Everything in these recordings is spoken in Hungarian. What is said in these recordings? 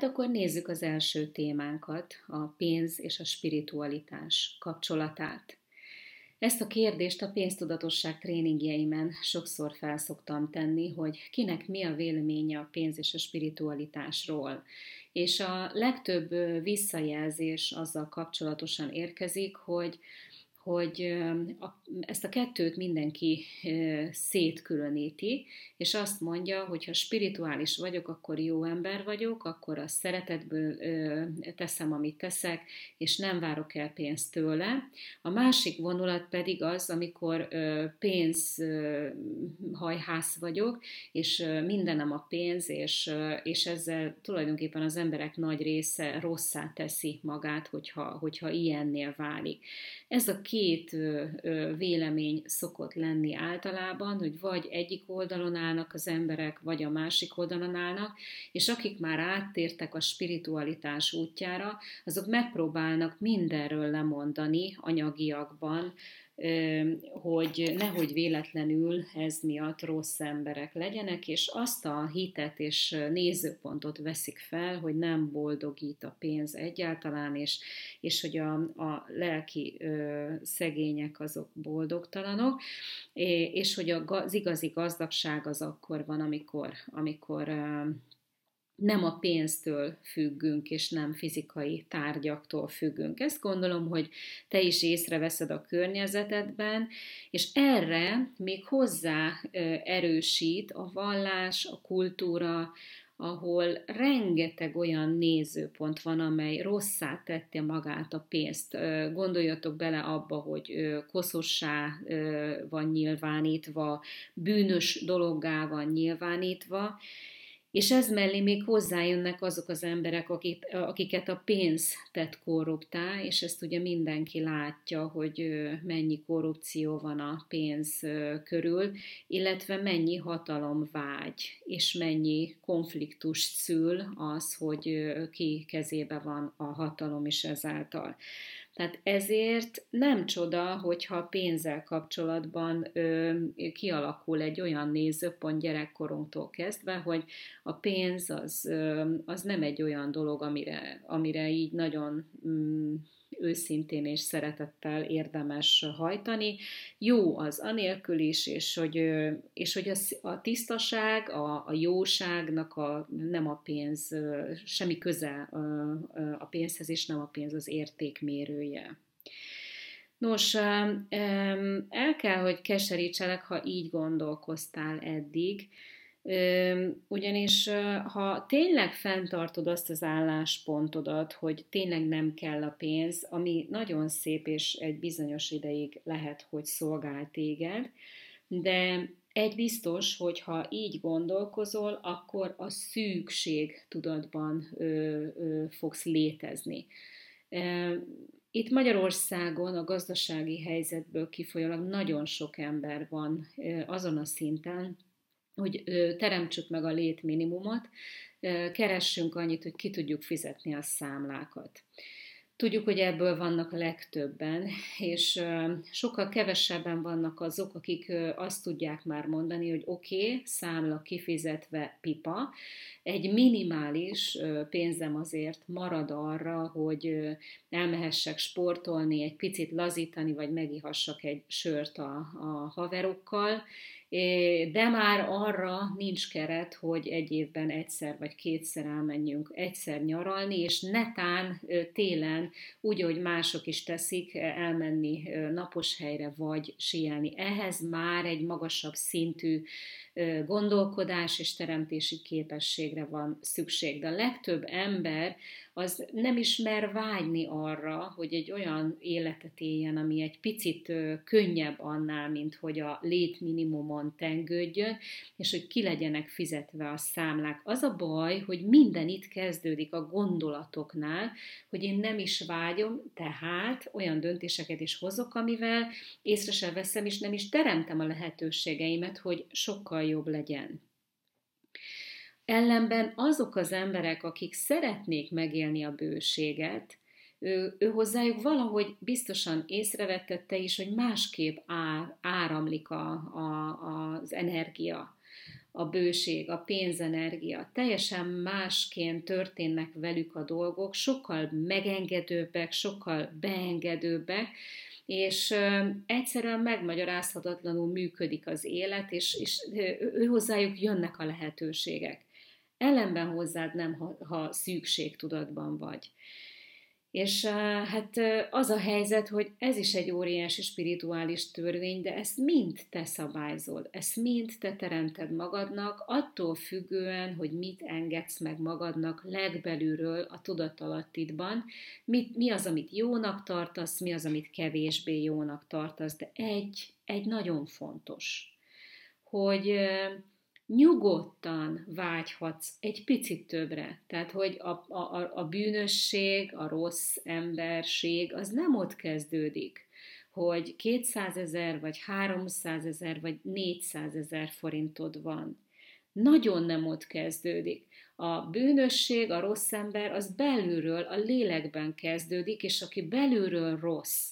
Hát akkor nézzük az első témánkat, a pénz és a spiritualitás kapcsolatát. Ezt a kérdést a pénztudatosság tréningjeimen sokszor felszoktam tenni, hogy kinek mi a véleménye a pénz és a spiritualitásról. És a legtöbb visszajelzés azzal kapcsolatosan érkezik, hogy hogy ezt a kettőt mindenki szétkülöníti, és azt mondja, hogy ha spirituális vagyok, akkor jó ember vagyok, akkor a szeretetből teszem, amit teszek, és nem várok el pénzt tőle. A másik vonulat pedig az, amikor pénzhajhász vagyok, és mindenem a pénz, és, és ezzel tulajdonképpen az emberek nagy része rosszá teszi magát, hogyha, hogyha ilyennél válik. Ez a két vélemény szokott lenni általában, hogy vagy egyik oldalon állnak az emberek, vagy a másik oldalon állnak, és akik már áttértek a spiritualitás útjára, azok megpróbálnak mindenről lemondani anyagiakban, hogy nehogy véletlenül ez miatt rossz emberek legyenek, és azt a hitet és nézőpontot veszik fel, hogy nem boldogít a pénz egyáltalán, és, és hogy a, a lelki ö, szegények azok boldogtalanok, és hogy az igazi gazdagság az akkor van, amikor, amikor nem a pénztől függünk, és nem fizikai tárgyaktól függünk. Ezt gondolom, hogy te is észreveszed a környezetedben, és erre még hozzá erősít a vallás, a kultúra, ahol rengeteg olyan nézőpont van, amely rosszá tette magát a pénzt. Gondoljatok bele abba, hogy koszossá van nyilvánítva, bűnös dologgá van nyilvánítva, és ez mellé még hozzájönnek azok az emberek, akik, akiket a pénz tett korruptá, és ezt ugye mindenki látja, hogy mennyi korrupció van a pénz körül, illetve mennyi hatalomvágy, és mennyi konfliktus szül az, hogy ki kezébe van a hatalom is ezáltal. Tehát ezért nem csoda, hogyha pénzzel kapcsolatban ö, kialakul egy olyan nézőpont gyerekkorunktól kezdve, hogy a pénz az, ö, az nem egy olyan dolog, amire, amire így nagyon mm, őszintén és szeretettel érdemes hajtani. Jó az anélkül is, és hogy, és hogy a, a tisztaság, a, a jóságnak a, nem a pénz, semmi köze a pénzhez, és nem a pénz az értékmérője. Nos, el kell, hogy keserítselek, ha így gondolkoztál eddig, ugyanis ha tényleg fenntartod azt az álláspontodat, hogy tényleg nem kell a pénz, ami nagyon szép és egy bizonyos ideig lehet, hogy szolgál téged, de egy biztos, hogy ha így gondolkozol, akkor a szűkség tudatban ö, ö, fogsz létezni. Itt Magyarországon a gazdasági helyzetből kifolyólag nagyon sok ember van azon a szinten, hogy teremtsük meg a létminimumot, keressünk annyit, hogy ki tudjuk fizetni a számlákat. Tudjuk, hogy ebből vannak legtöbben, és sokkal kevesebben vannak azok, akik azt tudják már mondani, hogy oké, okay, számla kifizetve pipa, egy minimális pénzem azért marad arra, hogy elmehessek sportolni, egy picit lazítani, vagy megihassak egy sört a, a haverokkal, de már arra nincs keret, hogy egy évben egyszer vagy kétszer elmenjünk egyszer nyaralni, és netán télen, úgy, hogy mások is teszik, elmenni napos helyre vagy síelni. Ehhez már egy magasabb szintű gondolkodás és teremtési képességre van szükség. De a legtöbb ember az nem ismer vágyni arra, hogy egy olyan életet éljen, ami egy picit könnyebb annál, mint hogy a létminimumon tengődjön, és hogy ki legyenek fizetve a számlák. Az a baj, hogy minden itt kezdődik a gondolatoknál, hogy én nem is vágyom, tehát olyan döntéseket is hozok, amivel észre sem veszem, és nem is teremtem a lehetőségeimet, hogy sokkal jobb legyen. Ellenben azok az emberek, akik szeretnék megélni a bőséget, ő, ő hozzájuk valahogy biztosan észrevettette is, hogy másképp ár, áramlik a, a, az energia a bőség, a pénzenergia. Teljesen másként történnek velük a dolgok, sokkal megengedőbbek, sokkal beengedőbbek, és egyszerűen megmagyarázhatatlanul működik az élet, és, és ő hozzájuk jönnek a lehetőségek. Ellenben hozzád nem, ha, ha szükségtudatban vagy. És hát az a helyzet, hogy ez is egy óriási spirituális törvény, de ezt mind te szabályzol, ezt mind te teremted magadnak, attól függően, hogy mit engedsz meg magadnak legbelülről a tudatalattidban, mit, mi az, amit jónak tartasz, mi az, amit kevésbé jónak tartasz, de egy, egy nagyon fontos, hogy nyugodtan vágyhatsz egy picit többre. Tehát, hogy a, a, a bűnösség, a rossz emberség, az nem ott kezdődik, hogy 200 ezer, vagy 300 ezer, vagy 400 ezer forintod van. Nagyon nem ott kezdődik. A bűnösség, a rossz ember, az belülről, a lélekben kezdődik, és aki belülről rossz,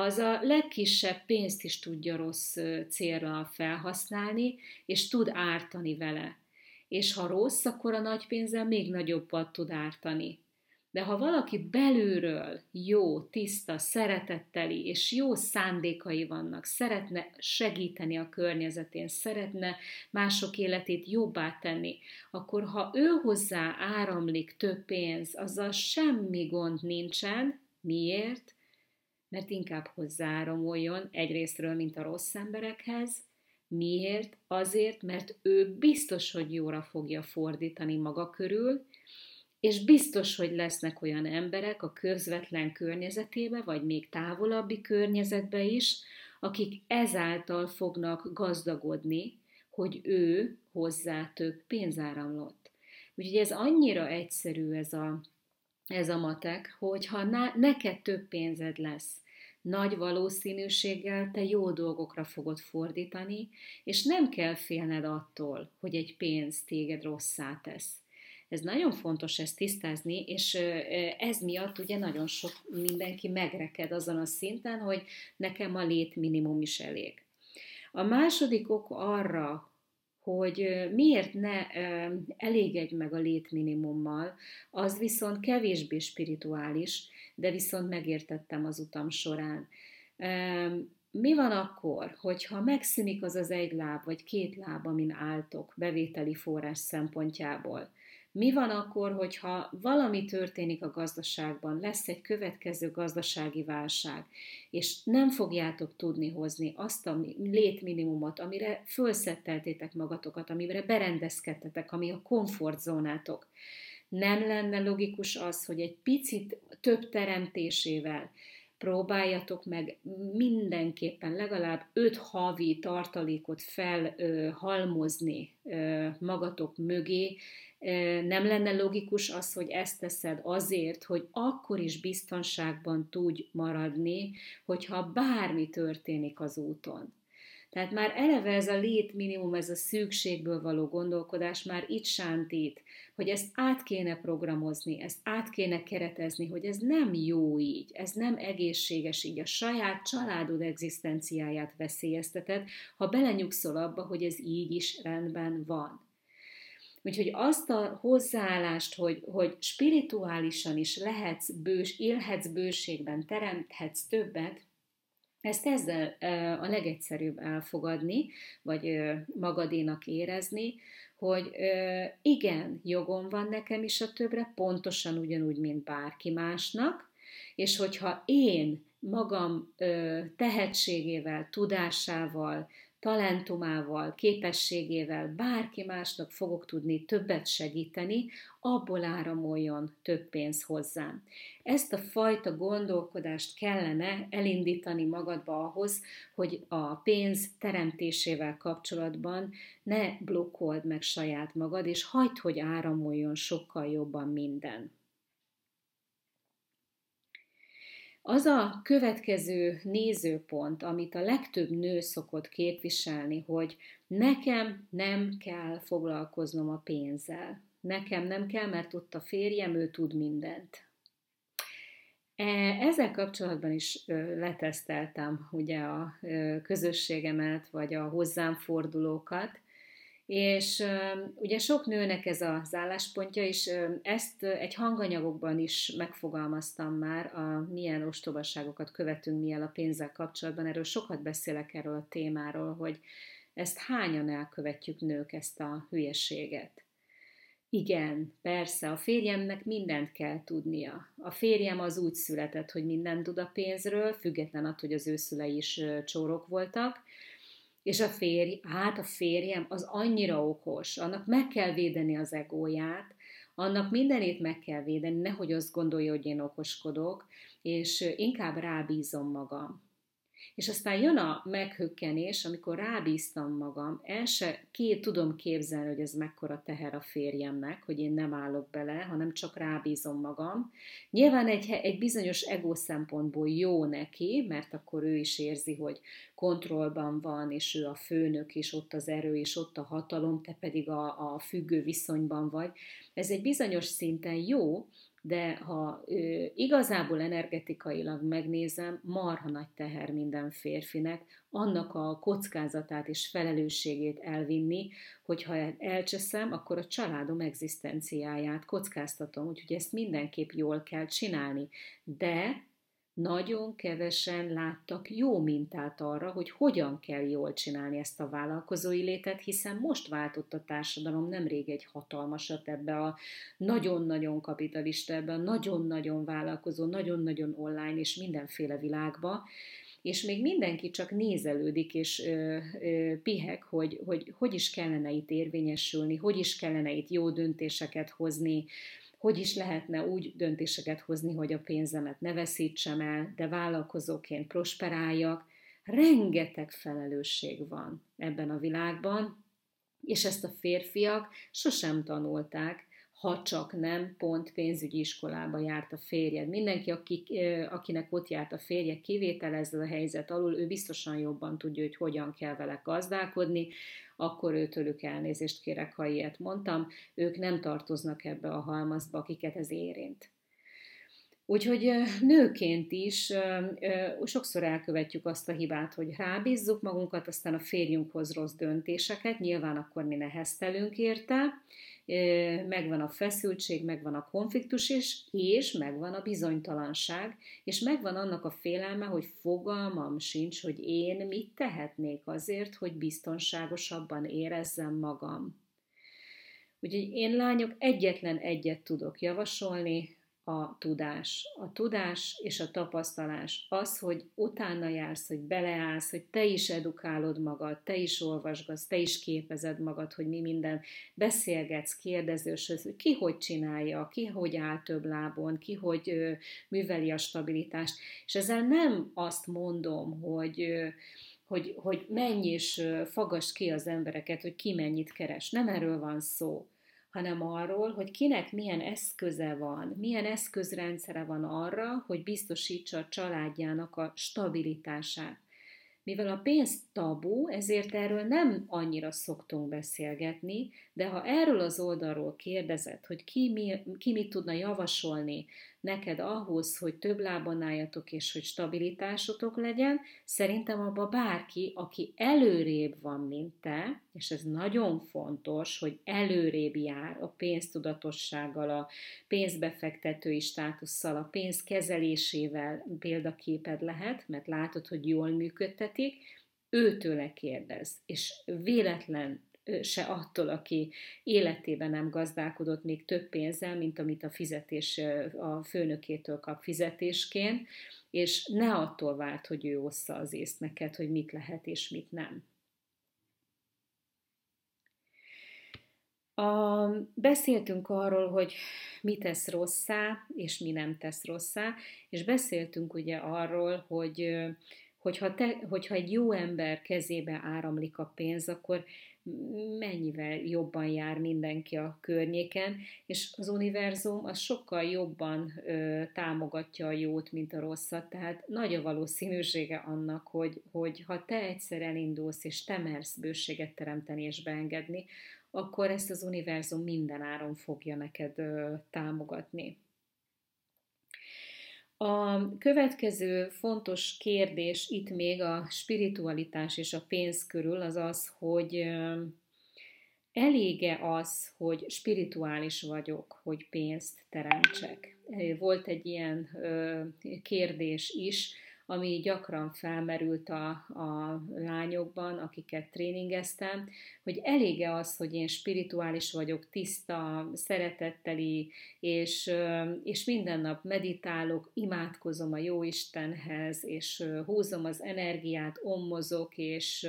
az a legkisebb pénzt is tudja rossz célra felhasználni, és tud ártani vele. És ha rossz, akkor a nagy pénzzel még nagyobbat tud ártani. De ha valaki belülről jó, tiszta, szeretetteli és jó szándékai vannak, szeretne segíteni a környezetén, szeretne mások életét jobbá tenni, akkor ha ő hozzá áramlik több pénz, azzal semmi gond nincsen. Miért? Mert inkább hozzááramoljon egyrésztről, mint a rossz emberekhez. Miért? Azért, mert ő biztos, hogy jóra fogja fordítani maga körül, és biztos, hogy lesznek olyan emberek a közvetlen környezetébe, vagy még távolabbi környezetbe is, akik ezáltal fognak gazdagodni, hogy ő hozzá több pénzáramlott. Úgyhogy ez annyira egyszerű ez a ez a matek, hogy ha na, neked több pénzed lesz, nagy valószínűséggel te jó dolgokra fogod fordítani, és nem kell félned attól, hogy egy pénz téged rosszá tesz. Ez nagyon fontos ezt tisztázni, és ez miatt ugye nagyon sok mindenki megreked azon a szinten, hogy nekem a létminimum is elég. A második ok arra, hogy miért ne elégedj meg a létminimummal, az viszont kevésbé spirituális, de viszont megértettem az utam során. Mi van akkor, hogyha megszűnik az az egy láb vagy két láb, amin álltok bevételi forrás szempontjából? Mi van akkor, hogyha valami történik a gazdaságban, lesz egy következő gazdasági válság, és nem fogjátok tudni hozni azt a létminimumot, amire fölszetteltétek magatokat, amire berendezkedtetek, ami a komfortzónátok. Nem lenne logikus az, hogy egy picit több teremtésével, próbáljatok meg mindenképpen legalább öt havi tartalékot felhalmozni magatok mögé, nem lenne logikus az, hogy ezt teszed azért, hogy akkor is biztonságban tudj maradni, hogyha bármi történik az úton. Tehát már eleve ez a létminimum, ez a szükségből való gondolkodás már itt sántít, hogy ezt át kéne programozni, ezt át kéne keretezni, hogy ez nem jó így, ez nem egészséges így, a saját családod egzisztenciáját veszélyezteted, ha belenyugszol abba, hogy ez így is rendben van. Úgyhogy azt a hozzáállást, hogy, hogy spirituálisan is lehetsz bős, élhetsz bőségben, teremthetsz többet, ezt ezzel a legegyszerűbb elfogadni, vagy magadénak érezni, hogy igen, jogom van nekem is a többre, pontosan ugyanúgy, mint bárki másnak, és hogyha én magam tehetségével, tudásával, talentumával, képességével bárki másnak fogok tudni többet segíteni, abból áramoljon több pénz hozzám. Ezt a fajta gondolkodást kellene elindítani magadba ahhoz, hogy a pénz teremtésével kapcsolatban ne blokkold meg saját magad, és hagyd, hogy áramoljon sokkal jobban minden. Az a következő nézőpont, amit a legtöbb nő szokott képviselni, hogy nekem nem kell foglalkoznom a pénzzel. Nekem nem kell, mert ott a férjem, ő tud mindent. E, ezzel kapcsolatban is leteszteltem ugye a közösségemet, vagy a hozzám fordulókat, És ugye sok nőnek ez az álláspontja, és ezt egy hanganyagokban is megfogalmaztam már, a milyen ostobaságokat követünk mi el a pénzzel kapcsolatban. Erről sokat beszélek erről a témáról, hogy ezt hányan elkövetjük nők ezt a hülyeséget. Igen, persze, a férjemnek mindent kell tudnia. A férjem az úgy született, hogy mindent tud a pénzről, független attól, hogy az ő szülei is csórok voltak, és a férj, hát a férjem az annyira okos, annak meg kell védeni az egóját, annak mindenét meg kell védeni, nehogy azt gondolja, hogy én okoskodok, és inkább rábízom magam. És aztán jön a meghökkenés, amikor rábíztam magam, el se ki tudom képzelni, hogy ez mekkora teher a férjemnek, hogy én nem állok bele, hanem csak rábízom magam. Nyilván egy, egy bizonyos ego szempontból jó neki, mert akkor ő is érzi, hogy kontrollban van, és ő a főnök, és ott az erő, és ott a hatalom, te pedig a, a függő viszonyban vagy. Ez egy bizonyos szinten jó, de ha ö, igazából energetikailag megnézem, marha nagy teher minden férfinek, annak a kockázatát és felelősségét elvinni, hogyha elcseszem, akkor a családom egzisztenciáját kockáztatom, úgyhogy ezt mindenképp jól kell csinálni. De nagyon kevesen láttak jó mintát arra, hogy hogyan kell jól csinálni ezt a vállalkozói létet, hiszen most váltott a társadalom nemrég egy hatalmasat ebbe a nagyon-nagyon kapitalista, ebbe a nagyon-nagyon vállalkozó, nagyon-nagyon online és mindenféle világba, és még mindenki csak nézelődik és ö, ö, pihek, hogy, hogy hogy is kellene itt érvényesülni, hogy is kellene itt jó döntéseket hozni, hogy is lehetne úgy döntéseket hozni, hogy a pénzemet ne veszítsem el, de vállalkozóként prosperáljak. Rengeteg felelősség van ebben a világban, és ezt a férfiak sosem tanulták, ha csak nem pont pénzügyi iskolába járt a férjed. Mindenki, aki, akinek ott járt a férje, kivételezze a helyzet alul, ő biztosan jobban tudja, hogy hogyan kell vele gazdálkodni, akkor őtőlük elnézést kérek, ha ilyet mondtam, ők nem tartoznak ebbe a halmazba, akiket ez érint. Úgyhogy nőként is sokszor elkövetjük azt a hibát, hogy rábízzuk magunkat, aztán a férjünkhoz rossz döntéseket, nyilván akkor mi neheztelünk érte, megvan a feszültség, megvan a konfliktus is, és megvan a bizonytalanság, és megvan annak a félelme, hogy fogalmam sincs, hogy én mit tehetnék azért, hogy biztonságosabban érezzem magam. Úgyhogy én lányok egyetlen egyet tudok javasolni, a tudás. A tudás és a tapasztalás. Az, hogy utána jársz, hogy beleállsz, hogy te is edukálod magad, te is olvasgatsz, te is képezed magad, hogy mi minden beszélgetsz, kérdezős, hogy ki hogy csinálja, ki hogy áll több lábon, ki hogy ö, műveli a stabilitást. És ezzel nem azt mondom, hogy ö, hogy, hogy menj és fagasd ki az embereket, hogy ki mennyit keres. Nem erről van szó hanem arról, hogy kinek milyen eszköze van, milyen eszközrendszere van arra, hogy biztosítsa a családjának a stabilitását. Mivel a pénz tabu, ezért erről nem annyira szoktunk beszélgetni, de ha erről az oldalról kérdezed, hogy ki, mi, ki mit tudna javasolni neked ahhoz, hogy több lábon álljatok és hogy stabilitásotok legyen, szerintem abba bárki, aki előrébb van, mint te, és ez nagyon fontos, hogy előrébb jár a pénztudatossággal, a pénzbefektetői státusszal, a pénz kezelésével példaképed lehet, mert látod, hogy jól működtetik, őtőle kérdez, és véletlen se attól, aki életében nem gazdálkodott még több pénzzel, mint amit a fizetés a főnökétől kap fizetésként, és ne attól várt, hogy ő ossza az észt neked, hogy mit lehet és mit nem. A, beszéltünk arról, hogy mi tesz rosszá, és mi nem tesz rosszá, és beszéltünk ugye arról, hogy hogyha, te, hogyha egy jó ember kezébe áramlik a pénz, akkor mennyivel jobban jár mindenki a környéken, és az univerzum az sokkal jobban ö, támogatja a jót, mint a rosszat, tehát nagy a valószínűsége annak, hogy, hogy ha te egyszer elindulsz, és te mersz bőséget teremteni és beengedni, akkor ezt az univerzum minden áron fogja neked ö, támogatni. A következő fontos kérdés itt még a spiritualitás és a pénz körül az az, hogy elége az, hogy spirituális vagyok, hogy pénzt teremtsek. Volt egy ilyen kérdés is, ami gyakran felmerült a, a lányokban, akiket tréningeztem, hogy elége az, hogy én spirituális vagyok, tiszta, szeretetteli, és, és minden nap meditálok, imádkozom a Jóistenhez, és húzom az energiát, ommozok, és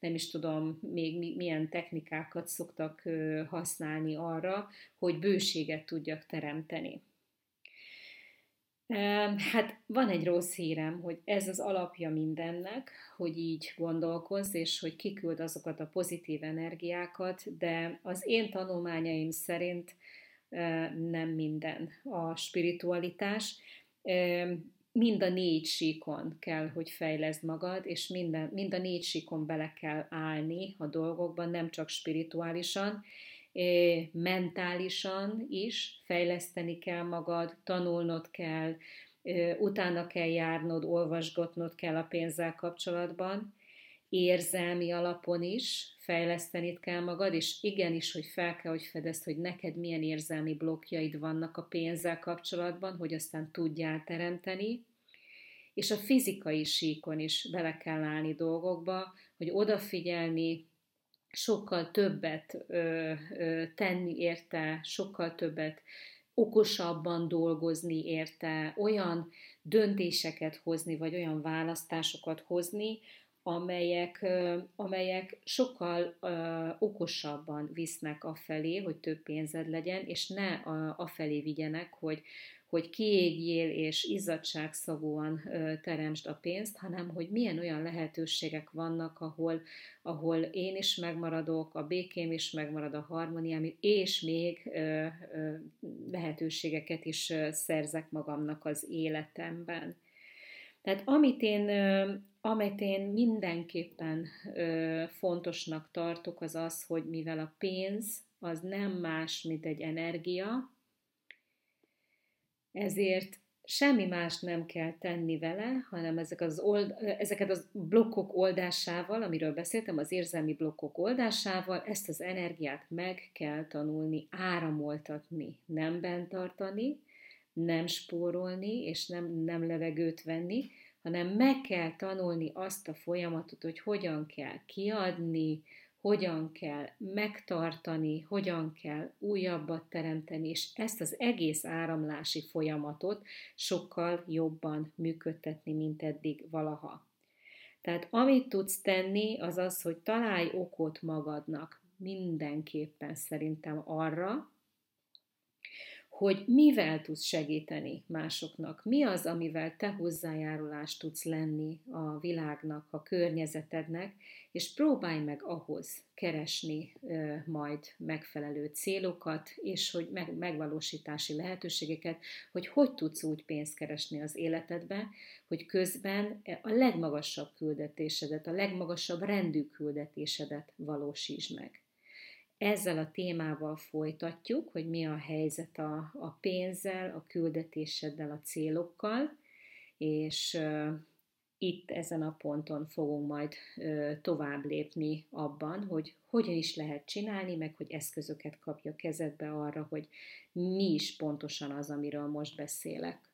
nem is tudom még milyen technikákat szoktak használni arra, hogy bőséget tudjak teremteni. Hát van egy rossz hírem, hogy ez az alapja mindennek, hogy így gondolkozz, és hogy kiküld azokat a pozitív energiákat, de az én tanulmányaim szerint nem minden a spiritualitás. Mind a négy síkon kell, hogy fejleszd magad, és minden, mind a négy síkon bele kell állni a dolgokban, nem csak spirituálisan, mentálisan is fejleszteni kell magad, tanulnod kell, utána kell járnod, olvasgatnod kell a pénzzel kapcsolatban, érzelmi alapon is fejleszteni kell magad, és igenis, hogy fel kell, hogy fedezd, hogy neked milyen érzelmi blokkjaid vannak a pénzzel kapcsolatban, hogy aztán tudjál teremteni, és a fizikai síkon is bele kell állni dolgokba, hogy odafigyelni, sokkal többet ö, ö, tenni érte, sokkal többet okosabban dolgozni érte, olyan döntéseket hozni, vagy olyan választásokat hozni, amelyek, amelyek sokkal okosabban visznek afelé, hogy több pénzed legyen, és ne afelé vigyenek, hogy hogy kiégjél és izzadságszagúan teremtsd a pénzt, hanem hogy milyen olyan lehetőségek vannak, ahol, ahol én is megmaradok, a békém is megmarad, a harmóniám, és még lehetőségeket is szerzek magamnak az életemben. Tehát amit én, amit én mindenképpen fontosnak tartok, az az, hogy mivel a pénz az nem más, mint egy energia, ezért semmi más nem kell tenni vele, hanem ezek az old, ezeket az blokkok oldásával, amiről beszéltem, az érzelmi blokkok oldásával, ezt az energiát meg kell tanulni áramoltatni, nem bent tartani, nem spórolni, és nem, nem levegőt venni, hanem meg kell tanulni azt a folyamatot, hogy hogyan kell kiadni, hogyan kell megtartani, hogyan kell újabbat teremteni, és ezt az egész áramlási folyamatot sokkal jobban működtetni, mint eddig valaha. Tehát amit tudsz tenni, az az, hogy találj okot magadnak mindenképpen szerintem arra, hogy mivel tudsz segíteni másoknak, mi az, amivel te hozzájárulást tudsz lenni a világnak, a környezetednek, és próbálj meg ahhoz keresni ö, majd megfelelő célokat, és hogy meg, megvalósítási lehetőségeket, hogy hogy tudsz úgy pénzt keresni az életedbe, hogy közben a legmagasabb küldetésedet, a legmagasabb rendű küldetésedet valósítsd meg ezzel a témával folytatjuk, hogy mi a helyzet a, a pénzzel, a küldetéseddel, a célokkal, és uh, itt ezen a ponton fogunk majd uh, tovább lépni abban, hogy hogyan is lehet csinálni, meg hogy eszközöket kapja kezedbe arra, hogy mi is pontosan az, amiről most beszélek.